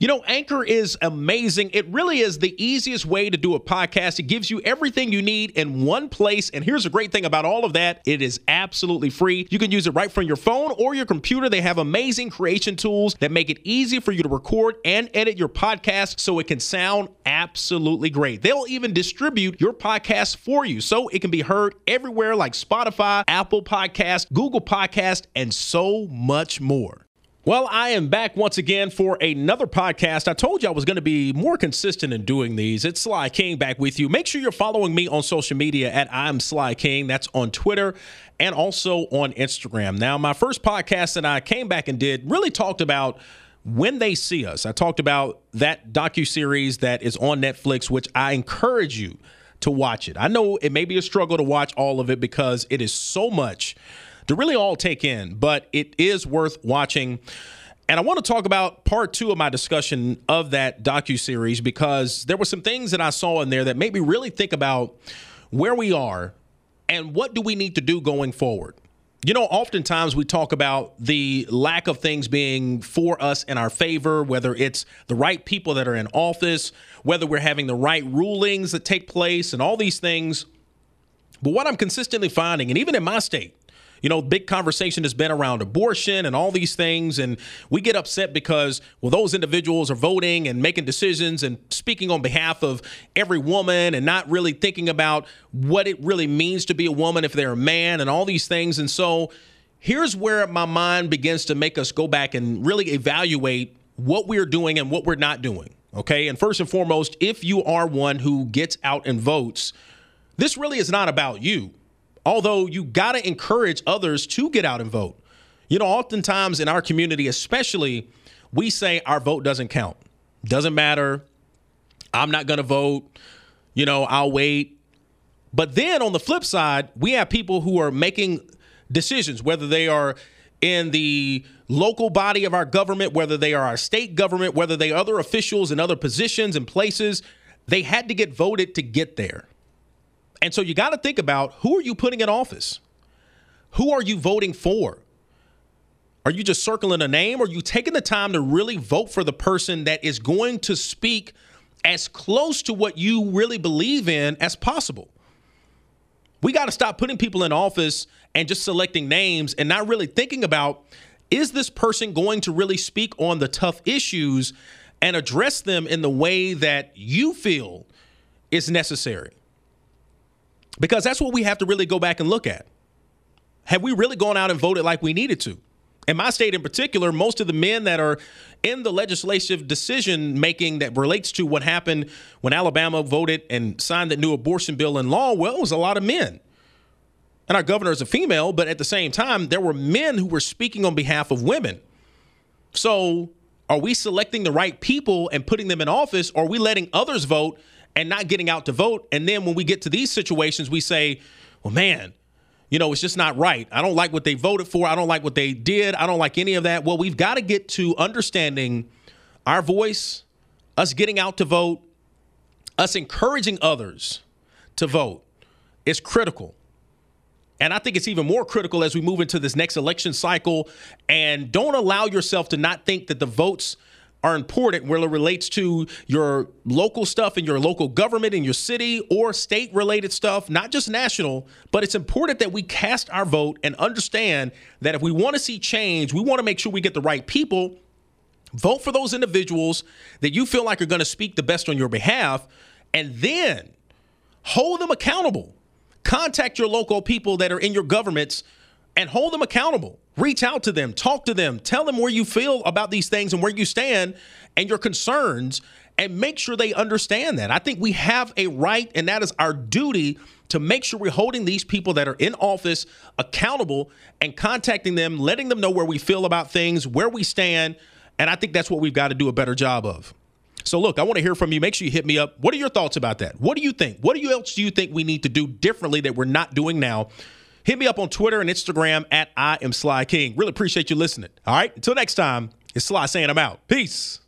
You know, Anchor is amazing. It really is the easiest way to do a podcast. It gives you everything you need in one place. And here's the great thing about all of that it is absolutely free. You can use it right from your phone or your computer. They have amazing creation tools that make it easy for you to record and edit your podcast so it can sound absolutely great. They'll even distribute your podcast for you so it can be heard everywhere like Spotify, Apple Podcast, Google Podcast, and so much more. Well, I am back once again for another podcast. I told you I was going to be more consistent in doing these. It's Sly King back with you. Make sure you're following me on social media at I'm Sly King. That's on Twitter and also on Instagram. Now, my first podcast that I came back and did really talked about when they see us. I talked about that docu series that is on Netflix, which I encourage you to watch it. I know it may be a struggle to watch all of it because it is so much to really all take in, but it is worth watching. And I want to talk about part two of my discussion of that docu series because there were some things that I saw in there that made me really think about where we are and what do we need to do going forward. You know, oftentimes we talk about the lack of things being for us in our favor, whether it's the right people that are in office, whether we're having the right rulings that take place, and all these things. But what I'm consistently finding, and even in my state, you know, big conversation has been around abortion and all these things. And we get upset because, well, those individuals are voting and making decisions and speaking on behalf of every woman and not really thinking about what it really means to be a woman if they're a man and all these things. And so here's where my mind begins to make us go back and really evaluate what we're doing and what we're not doing. Okay. And first and foremost, if you are one who gets out and votes, this really is not about you. Although you got to encourage others to get out and vote. You know, oftentimes in our community, especially, we say our vote doesn't count. Doesn't matter. I'm not going to vote. You know, I'll wait. But then on the flip side, we have people who are making decisions, whether they are in the local body of our government, whether they are our state government, whether they are other officials in other positions and places, they had to get voted to get there. And so you got to think about who are you putting in office? Who are you voting for? Are you just circling a name or are you taking the time to really vote for the person that is going to speak as close to what you really believe in as possible? We got to stop putting people in office and just selecting names and not really thinking about is this person going to really speak on the tough issues and address them in the way that you feel is necessary? Because that's what we have to really go back and look at. Have we really gone out and voted like we needed to? In my state in particular, most of the men that are in the legislative decision making that relates to what happened when Alabama voted and signed that new abortion bill in law, well, it was a lot of men. And our governor is a female, but at the same time, there were men who were speaking on behalf of women. So, are we selecting the right people and putting them in office, or are we letting others vote and not getting out to vote. And then when we get to these situations, we say, well, man, you know, it's just not right. I don't like what they voted for. I don't like what they did. I don't like any of that. Well, we've got to get to understanding our voice, us getting out to vote, us encouraging others to vote is critical. And I think it's even more critical as we move into this next election cycle. And don't allow yourself to not think that the votes are important where it relates to your local stuff and your local government in your city or state related stuff, not just national, but it's important that we cast our vote and understand that if we want to see change, we want to make sure we get the right people. Vote for those individuals that you feel like are going to speak the best on your behalf, and then hold them accountable. Contact your local people that are in your governments and hold them accountable. Reach out to them, talk to them, tell them where you feel about these things and where you stand and your concerns, and make sure they understand that. I think we have a right, and that is our duty to make sure we're holding these people that are in office accountable and contacting them, letting them know where we feel about things, where we stand. And I think that's what we've got to do a better job of. So, look, I want to hear from you. Make sure you hit me up. What are your thoughts about that? What do you think? What do you else do you think we need to do differently that we're not doing now? Hit me up on Twitter and Instagram at I am Sly King. Really appreciate you listening. All right. Until next time, it's Sly saying I'm out. Peace.